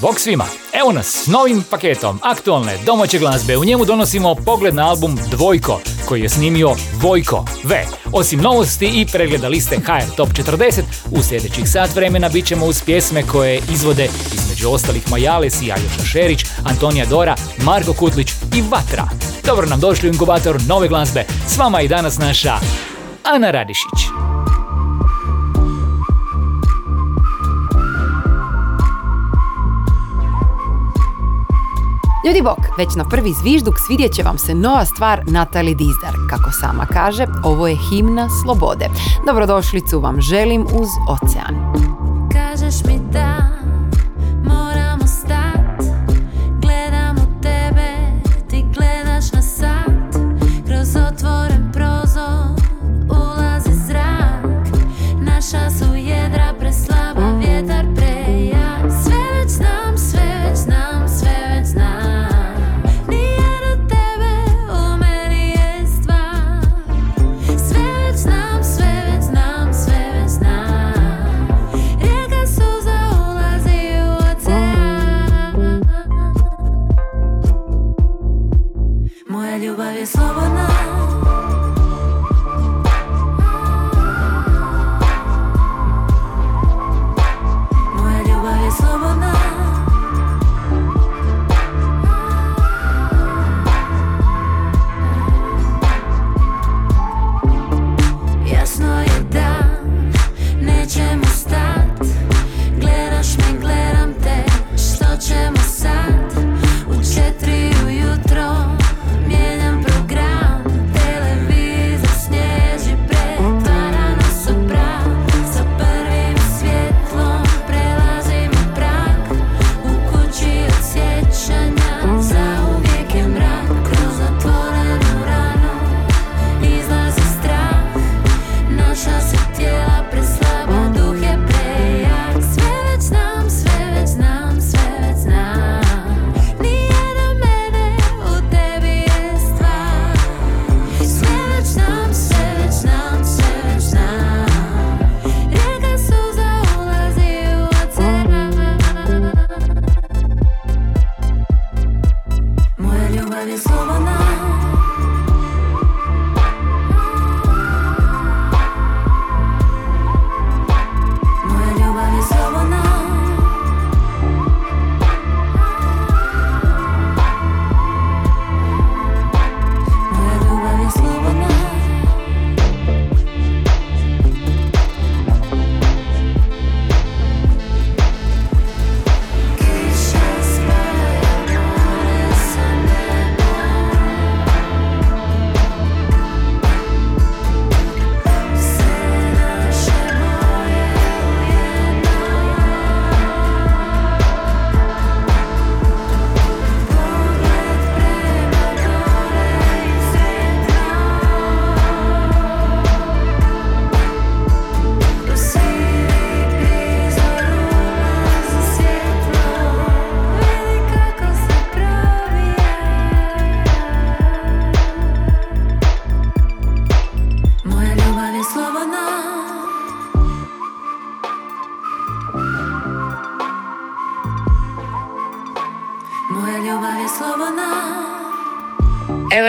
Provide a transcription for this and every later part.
Bog svima! Evo nas s novim paketom aktualne domaće glazbe. U njemu donosimo pogled na album Dvojko, koji je snimio Vojko V. Osim novosti i pregleda liste HR Top 40, u sljedećih sat vremena bit ćemo uz pjesme koje izvode između ostalih Majales i Aljoša Šerić, Antonija Dora, Marko Kutlić i Vatra. Dobro nam došli u inkubator nove glazbe. S vama i danas naša Ana Radišić. Ljudi bok, već na prvi zvižduk svidjet će vam se nova stvar Natali Dizdar. Kako sama kaže, ovo je himna slobode. Dobrodošlicu vam želim uz ocean. Kažeš mi da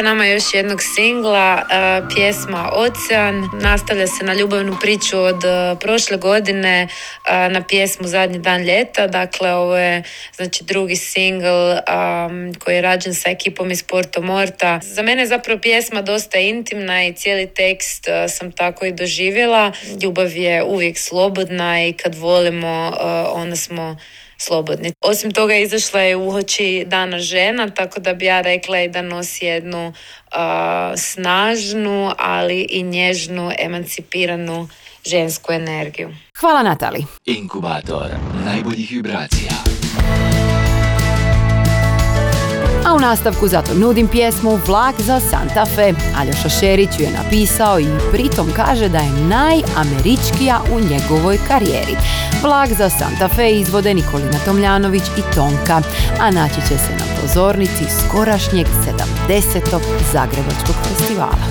nama još jednog singla, e, pjesma Ocean. Nastavlja se na ljubavnu priču od e, prošle godine e, na pjesmu Zadnji dan ljeta. Dakle, ovo je znači, drugi singl koji je rađen sa ekipom iz Porto Morta. Za mene je zapravo pjesma dosta intimna i cijeli tekst sam tako i doživjela. Ljubav je uvijek slobodna i kad volimo onda smo slobodni. Osim toga izašla je u uoči dana žena, tako da bi ja rekla i da nosi jednu a, snažnu, ali i nježnu, emancipiranu žensku energiju. Hvala Natali. Inkubator najboljih vibracija. A u nastavku zato nudim pjesmu Vlak za Santa Fe. Aljoša Šerić ju je napisao i pritom kaže da je najameričkija u njegovoj karijeri. Vlak za Santa Fe izvode Nikolina Tomljanović i Tonka, a naći će se na pozornici skorašnjeg 70. Zagrebačkog festivala.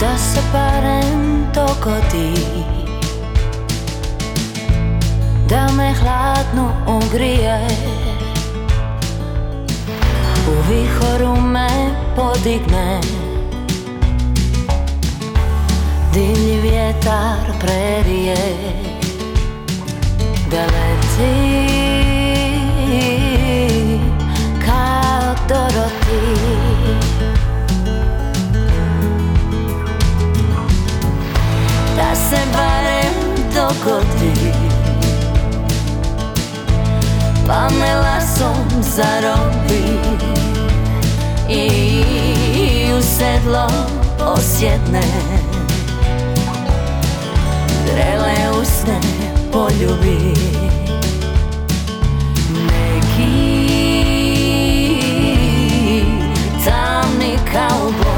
Da se barem dogodi Da me hladno ugrije U vihoru me podigne. Divlji vjetar prerije Da leti Kao Doroti Da se barem dogodi Pa me lasom zarobi I u sedlo osjetne Vrele usne poljubi. Neki tamni kauboj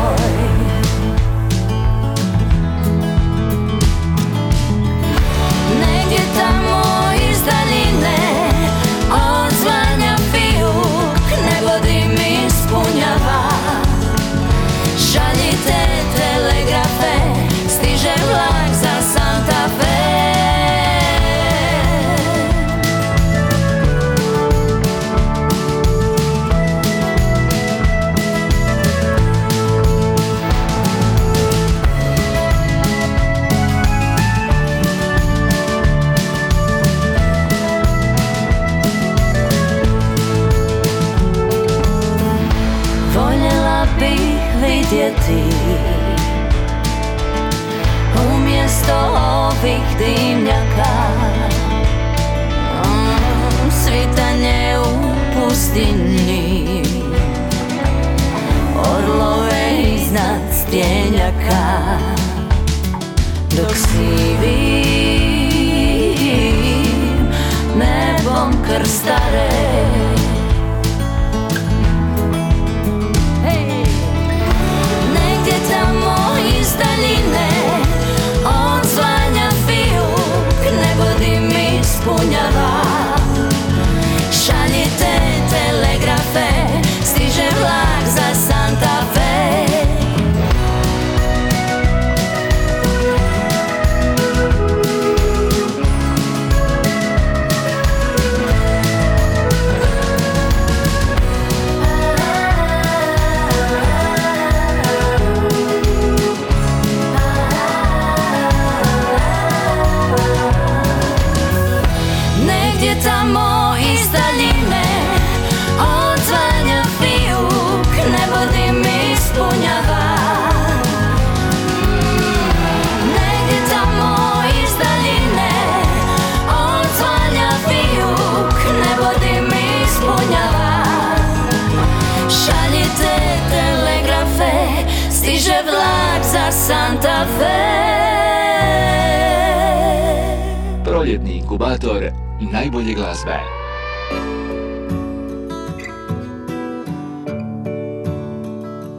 najbolje glazbe.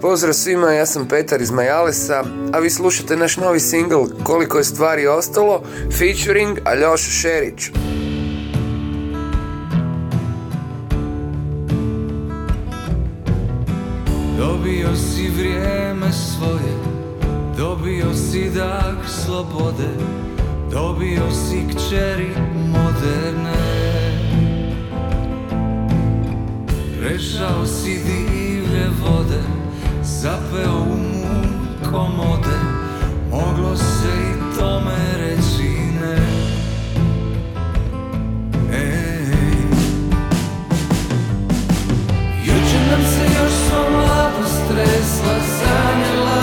Pozdrav svima, ja sam Petar iz Majalesa, a vi slušate naš novi singl Koliko je stvari ostalo, featuring Aljoša Šerić. Dobio si vrijeme svoje Dobio si dah slobode Dobio si kćeri moderne Prešao si divlje vode Zapeo u mu komode Moglo se i tome reći ne Ej. Jučer nam se još sva mladost tresla Sanjala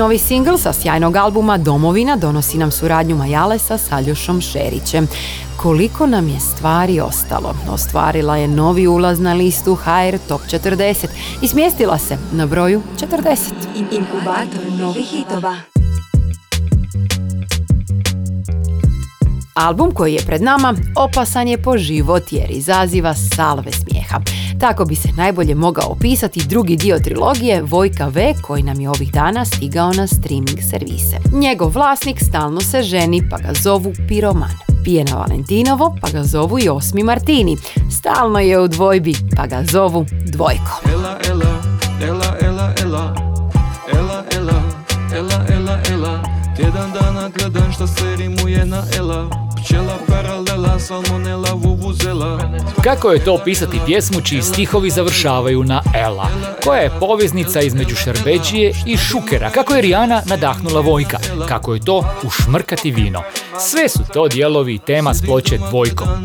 Novi singl sa sjajnog albuma Domovina donosi nam suradnju Majalesa s Aljošom Šerićem. Koliko nam je stvari ostalo? Ostvarila je novi ulaz na listu HR Top 40 i smjestila se na broju 40. Inkubator novih hitova. Album koji je pred nama opasan je po život jer izaziva salve smijeha. Tako bi se najbolje mogao opisati drugi dio trilogije Vojka V koji nam je ovih dana stigao na streaming servise. Njegov vlasnik stalno se ženi pa ga zovu Piroman. Pije na Valentinovo pa ga zovu i Osmi Martini. Stalno je u dvojbi pa ga zovu Dvojko. Ela, ela, ela, ela, ela Ela, ela, ela, ela, ela Tjedan dana gledam šta se rimuje na ela Pčela paralela, salmonela, vuvuzela Kako je to opisati pjesmu čiji stihovi završavaju na Ela, koja je poveznica između Šerbeđije i Šukera, kako je Rijana nadahnula Vojka, kako je to ušmrkati vino. Sve su to dijelovi tema s ploče.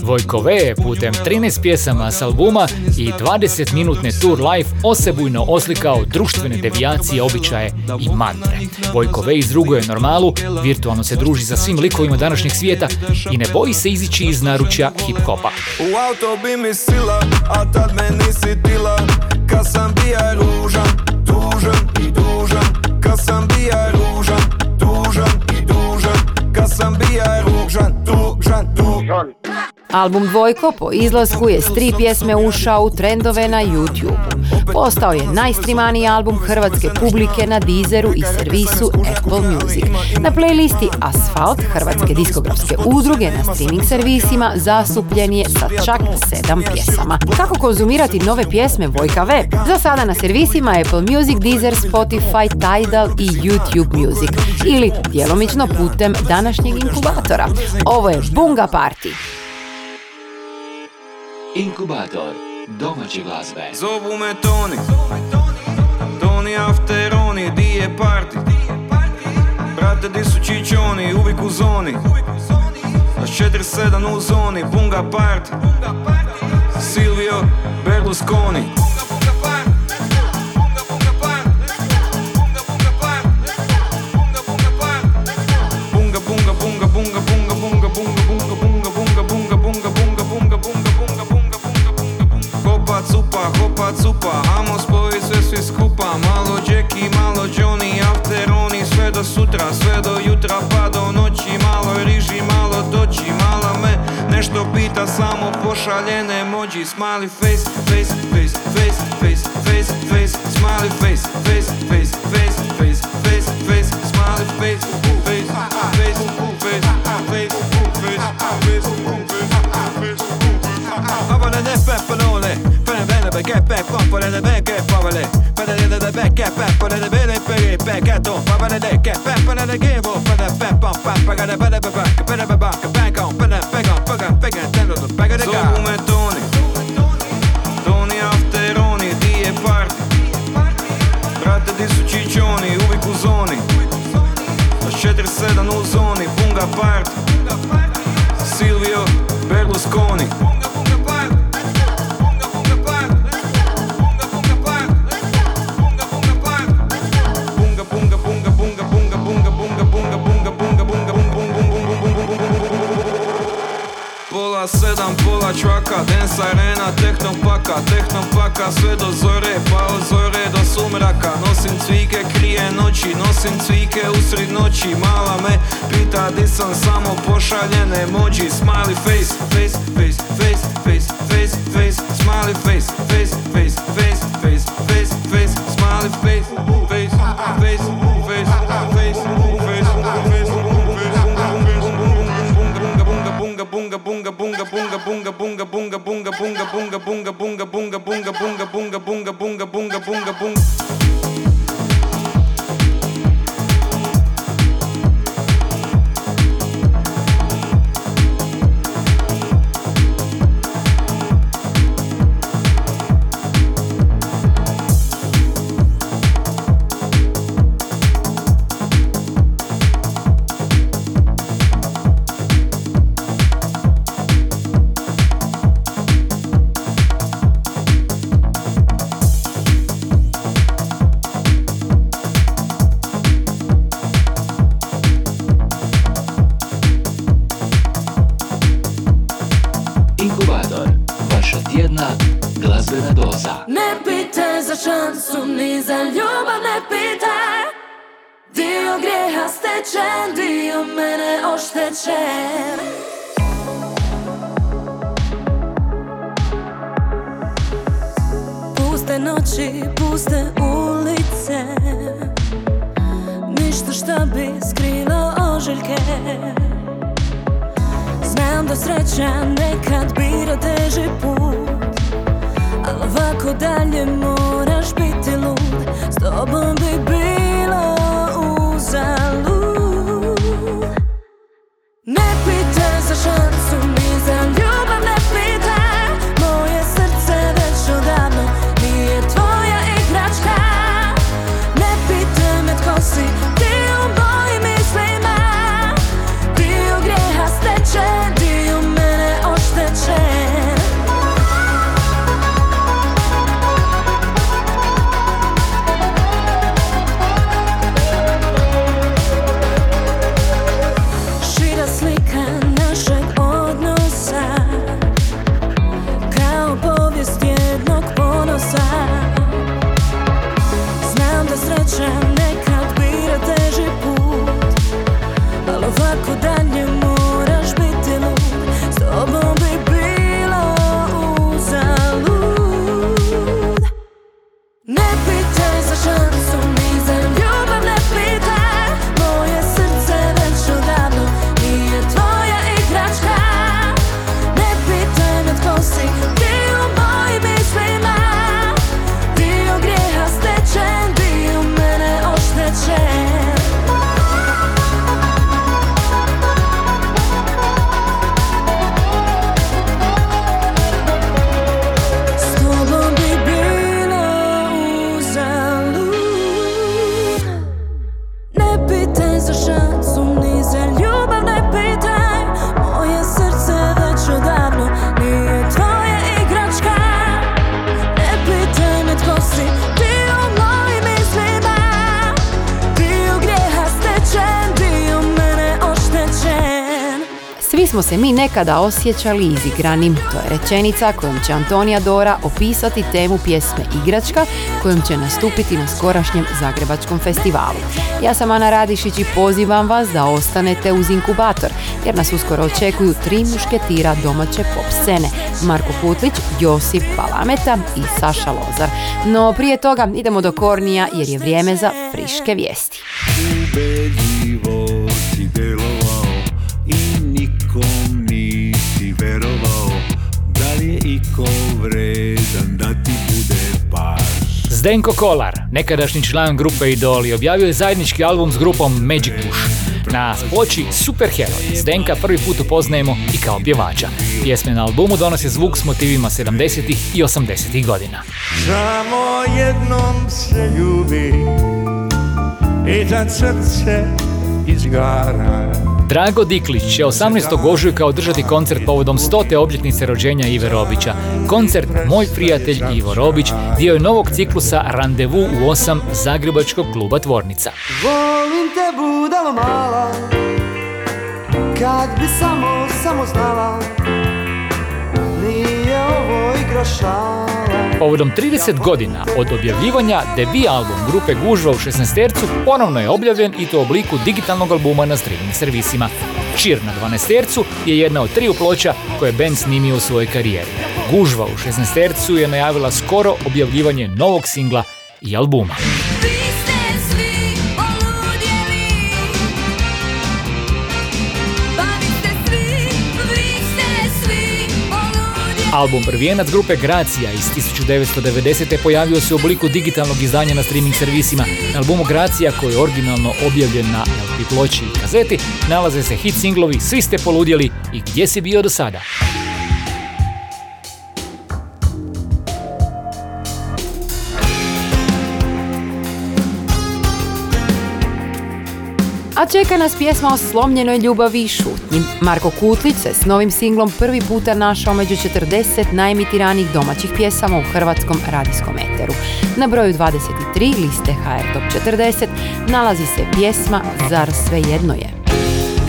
Vojko V je putem 13 pjesama s albuma i 20-minutne tour live osebujno oslikao društvene devijacije, običaje i mantre. Vojko V izruguje normalu, virtualno se druži sa svim likovima današnjeg svijeta i ne boji se izići iz naručja hip-hopa. U auto bi mi sila, a tad me nisi tila Kad sam bija ružan, tužan i dužan. Kad sam bija ružan, tužan i dužan. Kad sam bija ružan, tužan, tužan Album Dvojko po izlasku je s tri pjesme ušao u trendove na YouTube. Postao je najstrimaniji album hrvatske publike na Deezeru i servisu Apple Music. Na playlisti Asfalt hrvatske diskografske udruge na streaming servisima zastupljen je sa čak sedam pjesama. Kako konzumirati nove pjesme Vojka V? Za sada na servisima Apple Music, Deezer, Spotify, Tidal i YouTube Music ili djelomično putem današnjeg inkubatora. Ovo je Bunga Party. Inkubator domaće glazbe. Zovu me Toni. Toni Afteroni, di je party? Brate, di su čičoni, uvijek u zoni. Naš 4-7 u zoni, bunga party. Silvio Berlusconi do sutra, sve do jutra pa do noći Malo riži, malo doći, mala me nešto pita Samo pošaljene mođi, Smiley face, face, face, face, face, face, face smiley, face, face, face, face, face, face, face smiley, face, face, face, face, face, face, face, Avale ne pepelole, pene bene beke pek, pompole ne beke pavale, pene ne beke pek, pole pere pere peccato fa bene de che pe pe de che vo pe de pe pa pa pa ga de pe de pe pa pe de pe pa che pe con pe de pe con pe ga pe che tendo do pe ga de ga come toni toni afteroni di e parti. Tratte di succiccioni uvi cusoni. La scetter se da nuzoni punga parti Silvio Berlusconi. punga sedam, pola čvaka, dance arena, tehno paka Sve do zore, pa od zore do sumraka Nosim cvike, krije noći, nosim cvike usred noći Mala me pita di sam samo pošaljen emoji Smiley face, face, face, face, face, face, face Smiley face, face, face, face, face, face, face Smiley face, bunga bunga bunga bunga bunga bunga bunga bunga bunga bunga bunga bunga bunga bunga bunga glazbena doza. Ne pitaj za šansu, ni za ljubav ne pitaj. Dio grijeha stečen, dio mene oštećen. Puste noći, puste ulice. Ništa šta bi skrilo ožiljke. Znam da sreća nekad bira teži put ovako dalje moraš biti lud. S tobom bi bilo uzalud Ne pitaj za šansu, ni za ljubav se mi nekada osjećali izigranim. To je rečenica kojom će Antonija Dora opisati temu pjesme Igračka kojom će nastupiti na skorašnjem Zagrebačkom festivalu. Ja sam Ana Radišić i pozivam vas da ostanete uz inkubator jer nas uskoro očekuju tri mušketira domaće pop scene. Marko Putlić, Josip Palameta i Saša Lozar. No prije toga idemo do Kornija jer je vrijeme za friške vijesti. Zdenko Kolar, nekadašnji član grupe Idoli, objavio je zajednički album s grupom Magic Push. Na ploči Superheroj Zdenka prvi put upoznajemo i kao pjevača. Pjesme na albumu donose zvuk s motivima 70. i 80. godina. Samo jednom se ljubi i tad srce izgara Drago Diklić će 18. ožujka održati koncert povodom 100. obljetnice rođenja Ive Robića. Koncert Moj prijatelj Ivo Robić dio je novog ciklusa Randevu u 8 Zagrebačkog kluba Tvornica. Volim te budalo mala Kad bi samo, samo znala Povodom 30 godina od objavljivanja debi album grupe Gužva u 16 ponovno je objavljen i to u obliku digitalnog albuma na streaming servisima. Čir na 12 je jedna od triju ploča koje je band snimio u svojoj karijeri. Gužva u 16 je najavila skoro objavljivanje novog singla i albuma. Album Prvijenac grupe Gracija iz 1990. pojavio se u obliku digitalnog izdanja na streaming servisima. Na albumu Gracija koji je originalno objavljen na LP ploči i kazeti nalaze se hit singlovi Svi ste poludjeli i Gdje si bio do sada. A čeka nas pjesma o slomljenoj ljubavi i šutnji. Marko Kutlić se s novim singlom prvi puta našao među 40 najemitiranijih domaćih pjesama u hrvatskom radijskom eteru. Na broju 23 liste HR Top 40 nalazi se pjesma Zar sve jedno je.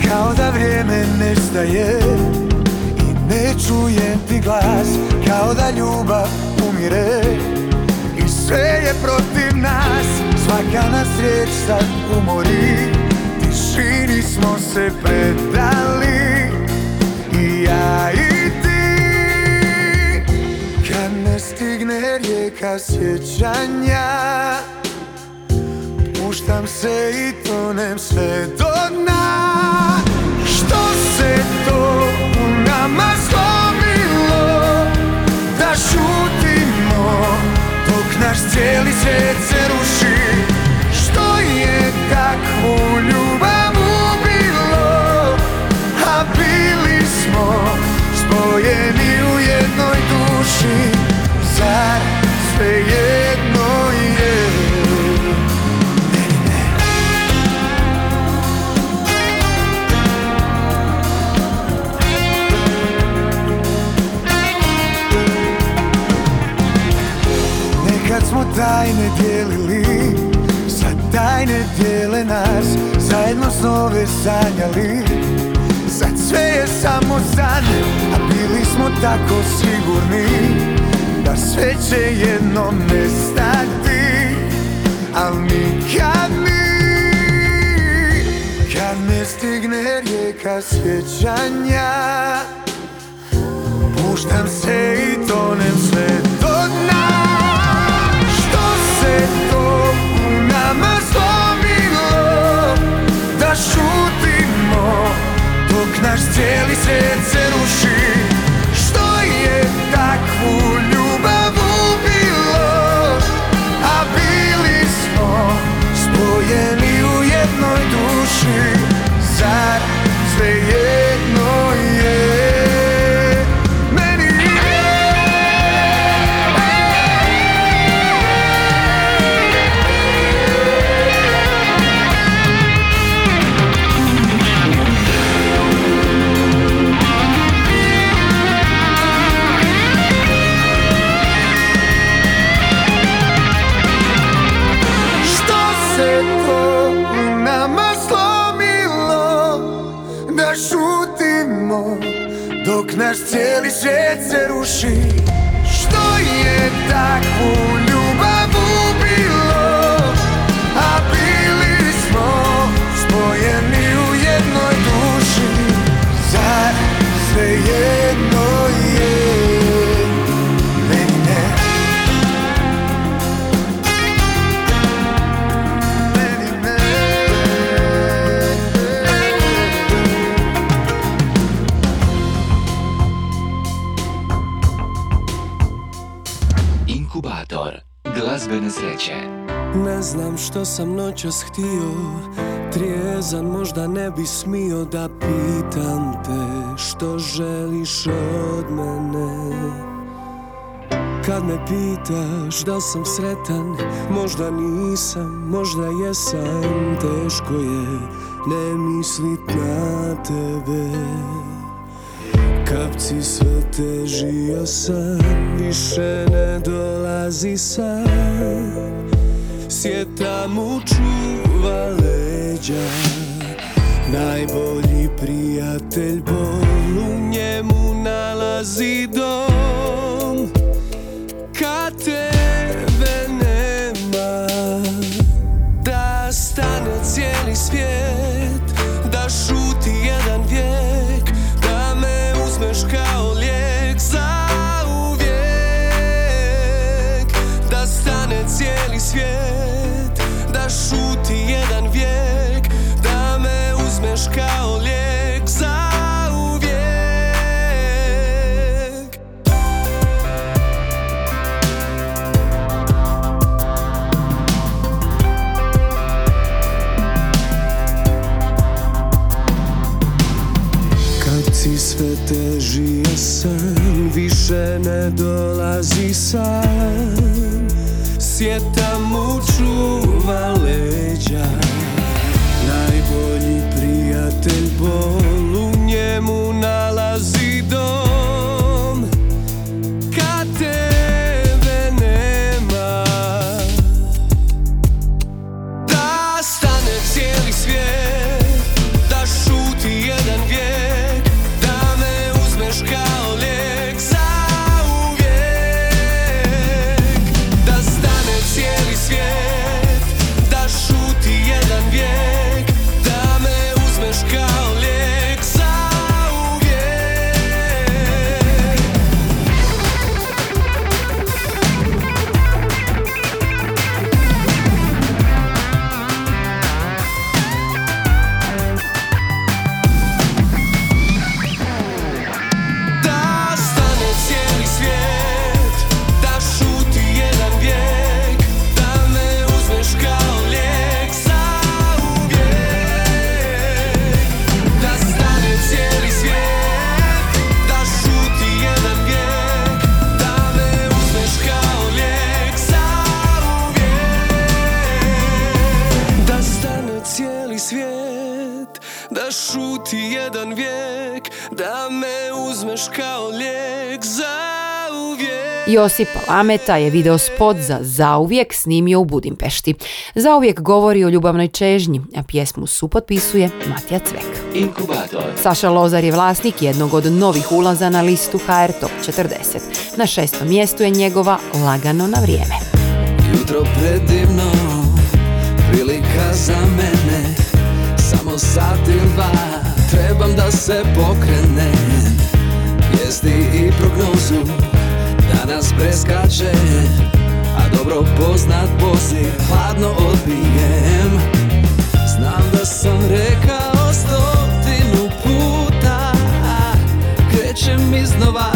Kao da vrijeme nestaje I ne čujem ti glas Kao da ljubav umire I sve je protiv nas Svaka nas riječ sad umori Tišini smo se predali. I ja i ti. Kad ne stigne rijeka sjećanja Puštam se i tonem sve do dna. Što se to u nama slomilo Da šutimo dok naš cijeli svijet se ruši. Što je takvu ljubav Zar sve jedno je? Nekad smo tajne dijelili Sad tajne dijele nas Zajedno snove sanjali. Sad sve je samo san A bili smo tako sigurni Sve će jednom nestati Al nikad mi Kad ne stigne rijeka sjećanja Puštam se i tonem sve do dna. Što se to u nama slomilo Da šutimo dok naš cijeli svijet se ruši you. Inkubator glazbene sreće. Ne znam što sam noćas htio. Trijezan možda ne bi smio da pitam te Što želiš od mene. Kad me pitaš da sam sretan Možda nisam, možda jesam. Teško je ne mislit na tebe Kapci sve težio sam Više ne dolazi sam Sjeta mu čuva leđa Najbolji prijatelj bol U njemu nalazi dom. Kad tebe nema Da stane cijeli sam Sjeta mu čuva leđa. Najbolji prijatelj U njemu Josipa Lameta je video spot za Zauvijek snimio u Budimpešti. Zauvijek govori o ljubavnoj čežnji, a pjesmu supotpisuje Matija Cvek. Inkubator. Saša Lozar je vlasnik jednog od novih ulaza na listu HR Top 40. Na šestom mjestu je njegova Lagano na vrijeme. Jutro predivno, prilika za mene Samo sat ili dva, trebam da se pokrenem Vijesti i prognozu, danas preskače A dobro poznat poziv, hladno odbijem Znam da sam rekao stotinu puta Krećem iznova,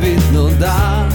bitno da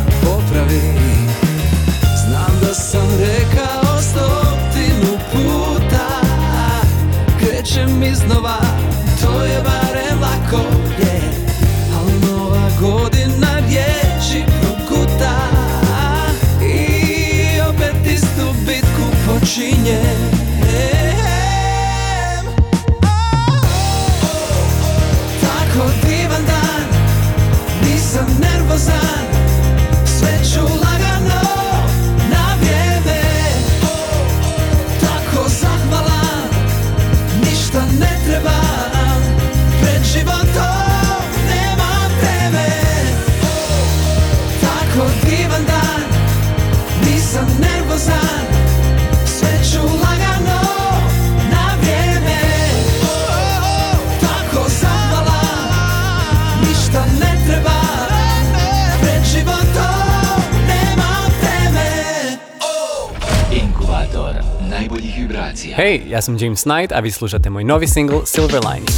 Ja sam James Knight, a vi slušate moj novi single Silver Lining.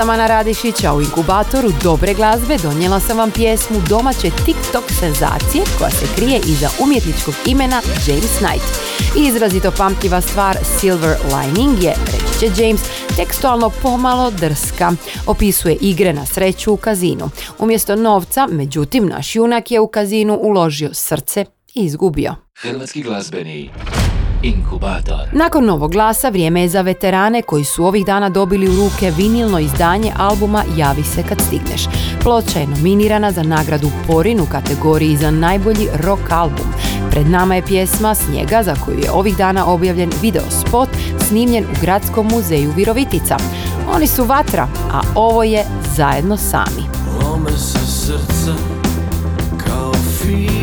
sam Ana Radišića, u inkubatoru dobre glazbe donijela sam vam pjesmu domaće TikTok senzacije koja se krije iza umjetničkog imena James Knight. Izrazito pamtljiva stvar Silver Lining je, reći će James, tekstualno pomalo drska. Opisuje igre na sreću u kazinu. Umjesto novca, međutim, naš junak je u kazinu uložio srce i izgubio. Hrvatski glazbeni Inkubator. Nakon novog glasa vrijeme je za veterane koji su ovih dana dobili u ruke vinilno izdanje albuma Javi se kad stigneš. Ploča je nominirana za nagradu Porin u kategoriji za najbolji rock album. Pred nama je pjesma Snijega za koju je ovih dana objavljen video spot snimljen u Gradskom muzeju Virovitica. Oni su vatra, a ovo je zajedno sami. Lome se srca kao fin.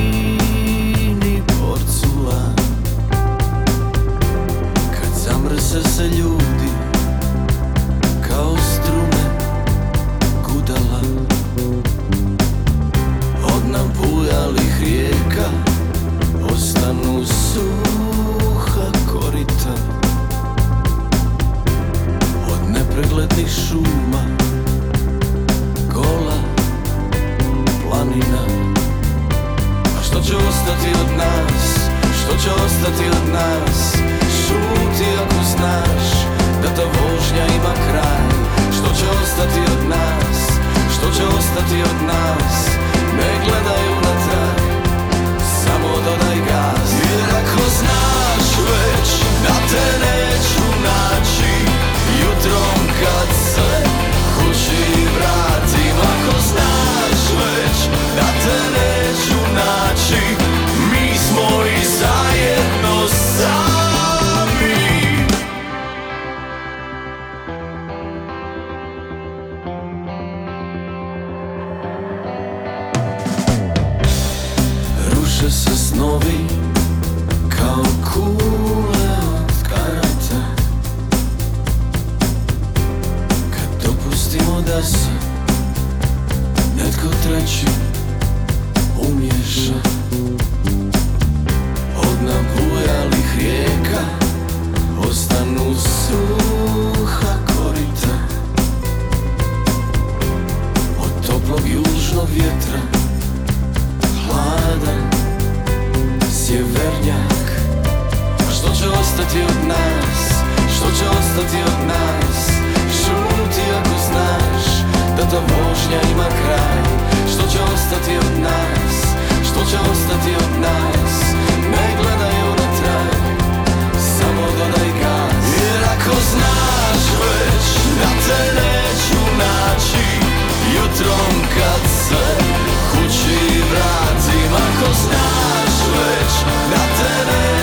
sjevernjak A što će ostati od nas? Što će ostati od nas? Šuti ako znaš Da ta vožnja ima kraj Što će ostati od nas? Što će ostati od nas? Ne gledaj unatrag Samo dodaj gaz Jer ako znaš već Da te neću naći Jutrom kad se kući vratim Ako znaš Not today.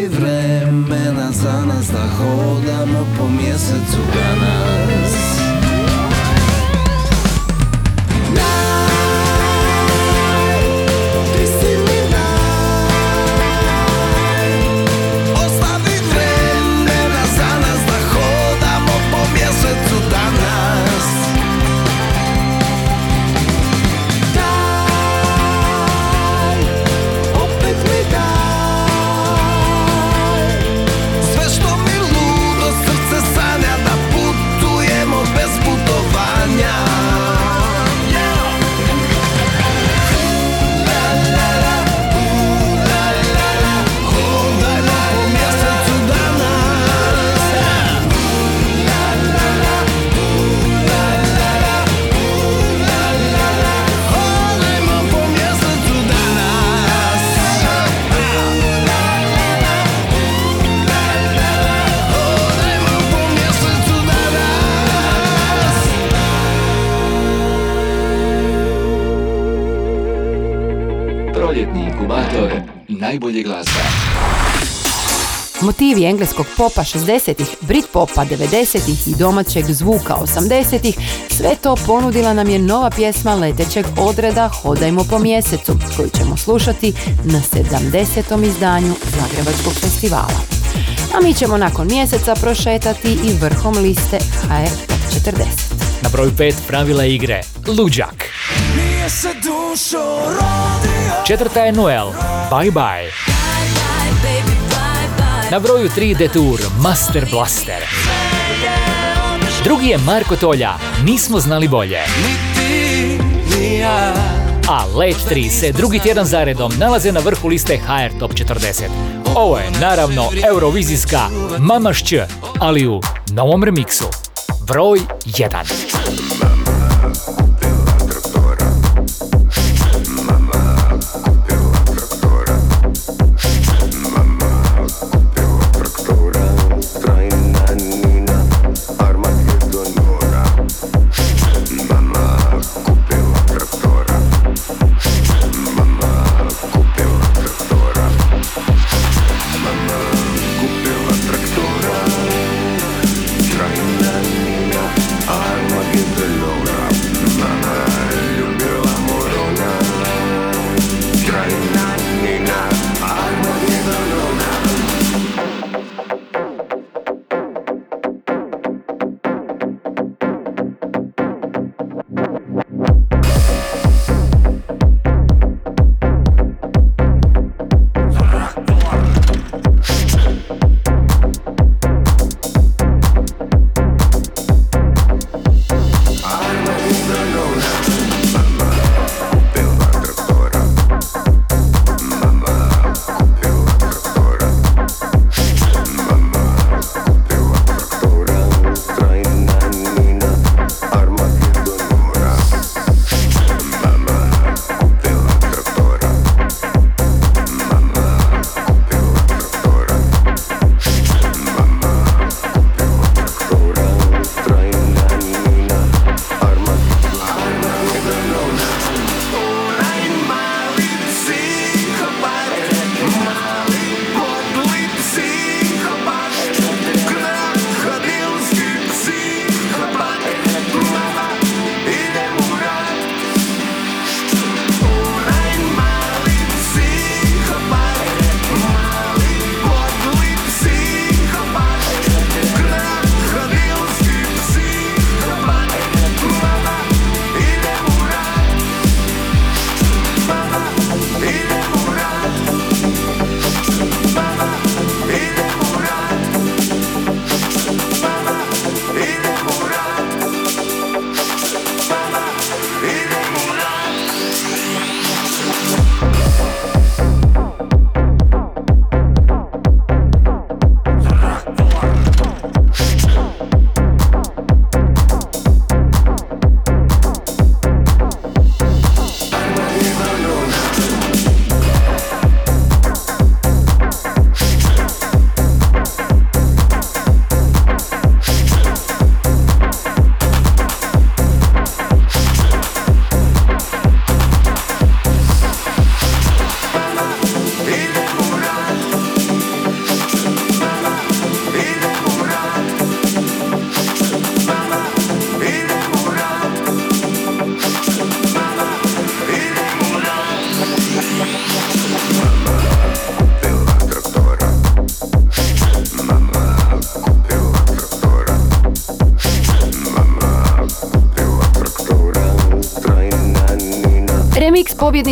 Ostavi vremena za nas da hodamo po mjesecu danas engleskog popa 60-ih, Brit popa 90-ih i domaćeg zvuka 80-ih, sve to ponudila nam je nova pjesma letećeg odreda Hodajmo po mjesecu, koju ćemo slušati na 70. izdanju Zagrebačkog festivala. A mi ćemo nakon mjeseca prošetati i vrhom liste HR Top 40. Na broju 5 pravila igre Luđak. Nije se dušo rodio Četvrta je Noel, Bye Bye. Na broju 3 Detour, Master Blaster. Drugi je Marko Tolja, Nismo znali bolje. A Let 3 se drugi tjedan zaredom nalaze na vrhu liste HR Top 40. Ovo je naravno eurovizijska Mama Šć, ali u novom remiksu. Broj 1.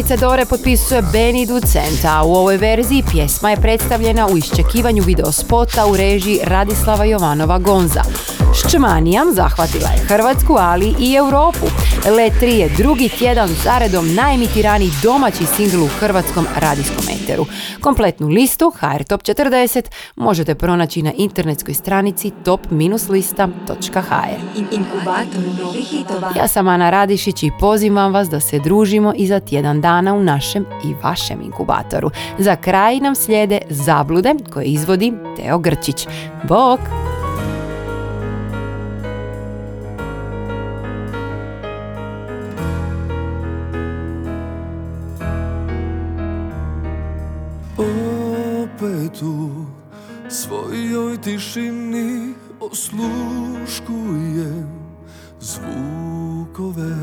Pobjednice Dore potpisuje Benny Ducenta, u ovoj verziji pjesma je predstavljena u iščekivanju videospota u režiji Radislava Jovanova Gonza. Ščmanijam zahvatila je Hrvatsku, ali i Europu. Let 3 je drugi tjedan zaredom najemitiraniji domaći singl u hrvatskom radijskom eteru. Kompletnu listu HR Top 40 možete pronaći na internetskoj stranici top-lista.hr. Ja sam Ana Radišić i pozivam vas da se družimo i za tjedan dana u našem i vašem inkubatoru. Za kraj nam slijede zablude koje izvodi Teo Grčić. Bok! Tišini osluškujem zvukove.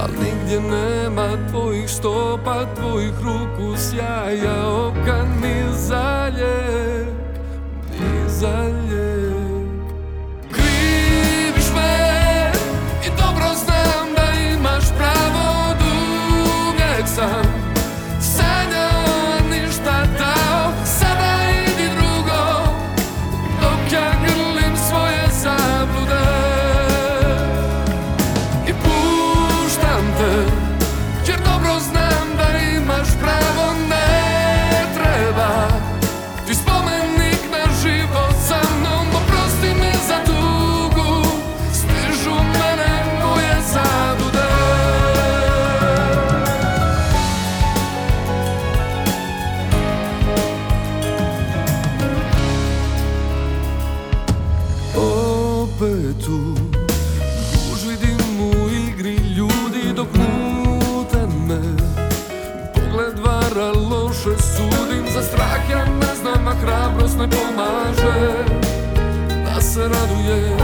Al nigdje nema tvojih stopa, tvojih ruku sjaja. Oka ni za lijek, ni za hrabrost ne pomaže Da se raduje